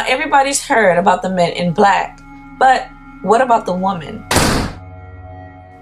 Now, everybody's heard about the men in black, but what about the woman?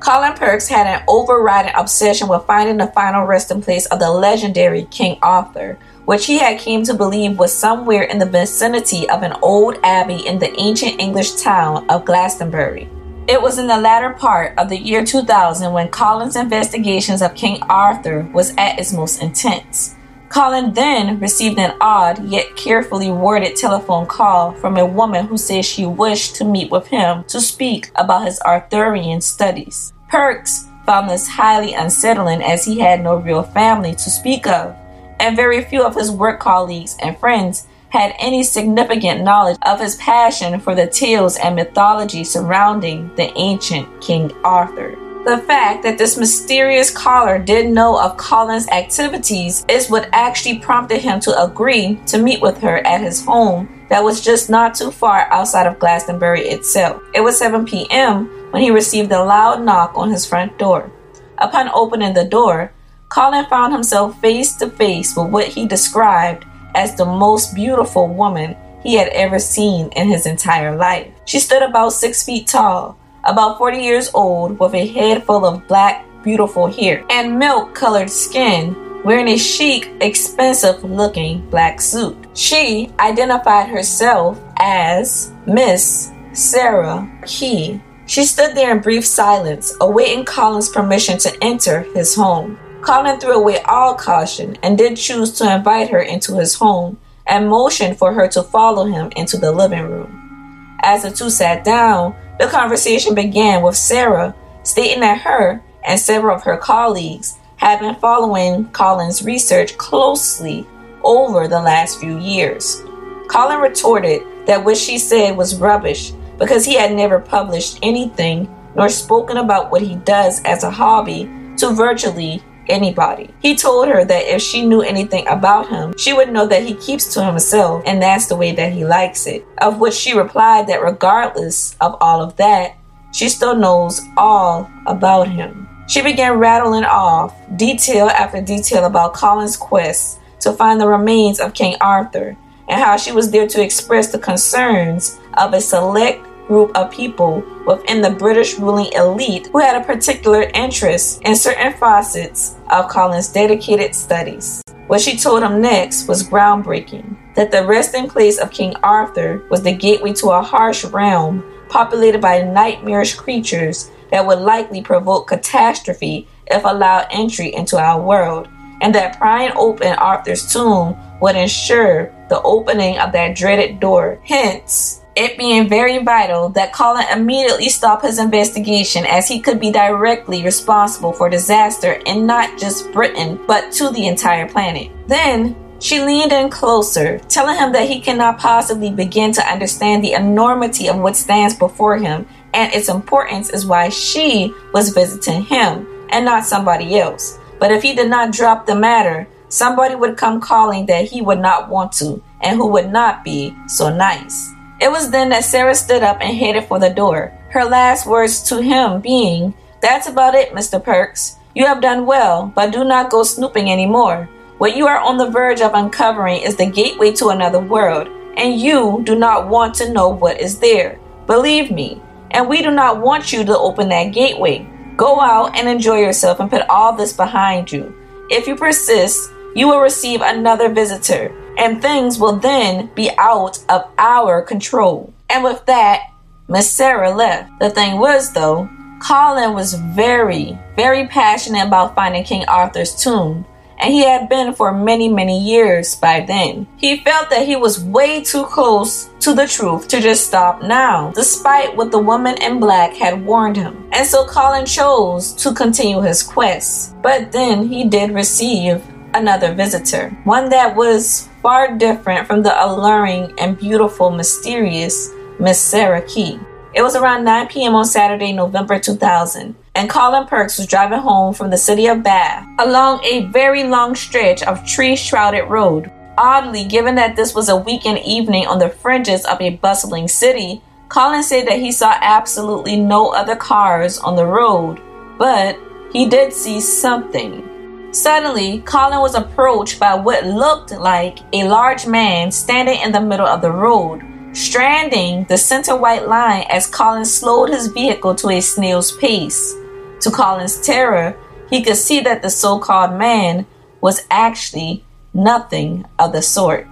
Colin Perks had an overriding obsession with finding the final resting place of the legendary King Arthur, which he had came to believe was somewhere in the vicinity of an old abbey in the ancient English town of Glastonbury. It was in the latter part of the year 2000 when Colin's investigations of King Arthur was at its most intense. Colin then received an odd yet carefully worded telephone call from a woman who said she wished to meet with him to speak about his Arthurian studies. Perks found this highly unsettling as he had no real family to speak of, and very few of his work colleagues and friends had any significant knowledge of his passion for the tales and mythology surrounding the ancient King Arthur. The fact that this mysterious caller did know of Colin's activities is what actually prompted him to agree to meet with her at his home that was just not too far outside of Glastonbury itself. It was 7 p.m. when he received a loud knock on his front door. Upon opening the door, Colin found himself face to face with what he described as the most beautiful woman he had ever seen in his entire life. She stood about six feet tall, about 40 years old, with a head full of black, beautiful hair and milk colored skin, wearing a chic, expensive looking black suit. She identified herself as Miss Sarah Key. She stood there in brief silence, awaiting Colin's permission to enter his home. Colin threw away all caution and did choose to invite her into his home and motioned for her to follow him into the living room. As the two sat down, the conversation began with Sarah stating that her and several of her colleagues had been following Colin's research closely over the last few years. Colin retorted that what she said was rubbish because he had never published anything nor spoken about what he does as a hobby to virtually anybody. He told her that if she knew anything about him, she would know that he keeps to himself and that's the way that he likes it. Of which she replied that regardless of all of that, she still knows all about him. She began rattling off detail after detail about Colin's quest to find the remains of King Arthur and how she was there to express the concerns of a select group of people within the British ruling elite who had a particular interest in certain facets of Colin's dedicated studies. What she told him next was groundbreaking that the resting place of King Arthur was the gateway to a harsh realm populated by nightmarish creatures that would likely provoke catastrophe if allowed entry into our world, and that prying open Arthur's tomb would ensure the opening of that dreaded door. Hence, it being very vital that Colin immediately stop his investigation as he could be directly responsible for disaster in not just Britain but to the entire planet. Then she leaned in closer, telling him that he cannot possibly begin to understand the enormity of what stands before him and its importance is why she was visiting him and not somebody else. But if he did not drop the matter, somebody would come calling that he would not want to and who would not be so nice. It was then that Sarah stood up and headed for the door, her last words to him being, That's about it, Mr. Perks. You have done well, but do not go snooping any more. What you are on the verge of uncovering is the gateway to another world, and you do not want to know what is there. Believe me, and we do not want you to open that gateway. Go out and enjoy yourself and put all this behind you. If you persist, you will receive another visitor, and things will then be out of our control. And with that, Miss Sarah left. The thing was, though, Colin was very, very passionate about finding King Arthur's tomb, and he had been for many, many years by then. He felt that he was way too close to the truth to just stop now, despite what the woman in black had warned him. And so Colin chose to continue his quest. But then he did receive another visitor, one that was far different from the alluring and beautiful, mysterious Miss Sarah Key. It was around 9 p.m. on Saturday, November 2000, and Colin Perks was driving home from the city of Bath along a very long stretch of tree shrouded road. Oddly, given that this was a weekend evening on the fringes of a bustling city, Colin said that he saw absolutely no other cars on the road, but he did see something Suddenly, Colin was approached by what looked like a large man standing in the middle of the road, stranding the center white line as Colin slowed his vehicle to a snail's pace. To Colin's terror, he could see that the so called man was actually nothing of the sort.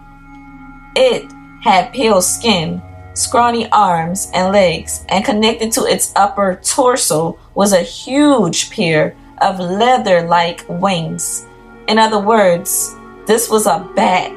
It had pale skin, scrawny arms and legs, and connected to its upper torso was a huge pair of leather like wings. In other words, this was a bat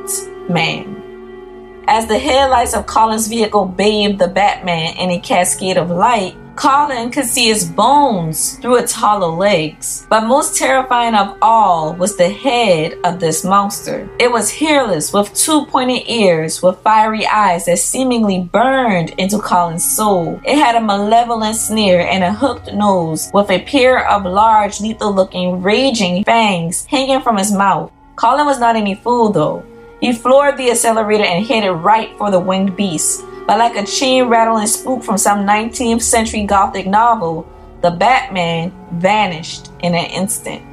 man. As the headlights of Colin's vehicle bathed the Batman in a cascade of light, Colin could see its bones through its hollow legs. But most terrifying of all was the head of this monster. It was hairless with two pointed ears with fiery eyes that seemingly burned into Colin's soul. It had a malevolent sneer and a hooked nose with a pair of large, lethal looking, raging fangs hanging from his mouth. Colin was not any fool though. He floored the accelerator and headed right for the winged beast. But like a chain rattling spook from some 19th century Gothic novel, the Batman vanished in an instant.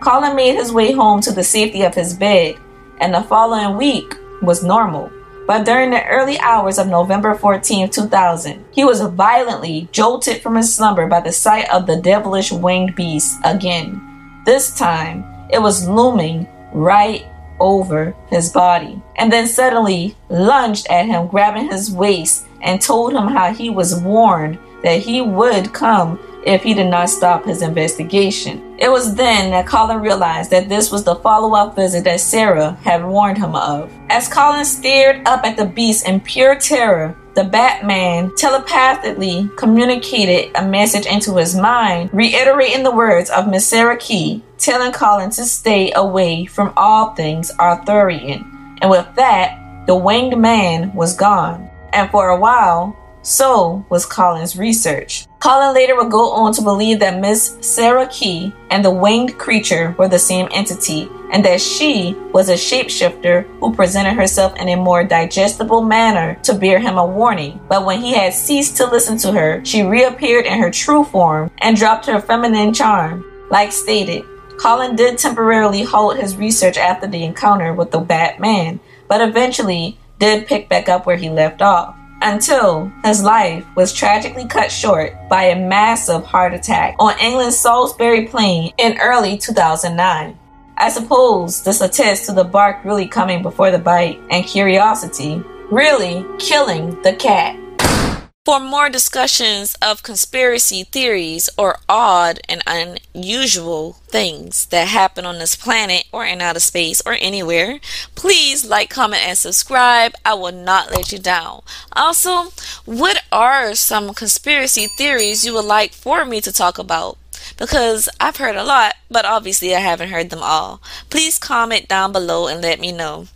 Colin made his way home to the safety of his bed, and the following week was normal. But during the early hours of November 14, 2000, he was violently jolted from his slumber by the sight of the devilish winged beast again. This time, it was looming right over his body, and then suddenly lunged at him, grabbing his waist, and told him how he was warned that he would come if he did not stop his investigation. It was then that Colin realized that this was the follow up visit that Sarah had warned him of. As Colin stared up at the beast in pure terror, the Batman telepathically communicated a message into his mind, reiterating the words of Miss Sarah Key, telling Colin to stay away from all things Arthurian. And with that, the winged man was gone. And for a while, so was Colin's research. Colin later would go on to believe that Miss Sarah Key and the winged creature were the same entity, and that she was a shapeshifter who presented herself in a more digestible manner to bear him a warning. But when he had ceased to listen to her, she reappeared in her true form and dropped her feminine charm. Like stated, Colin did temporarily halt his research after the encounter with the Batman, but eventually did pick back up where he left off until his life was tragically cut short by a massive heart attack on England's Salisbury Plain in early 2009. I suppose this attests to the bark really coming before the bite and curiosity really killing the cat. For more discussions of conspiracy theories or odd and unusual things that happen on this planet or in outer space or anywhere, please like, comment, and subscribe. I will not let you down. Also, what are some conspiracy theories you would like for me to talk about? Because I've heard a lot, but obviously I haven't heard them all. Please comment down below and let me know.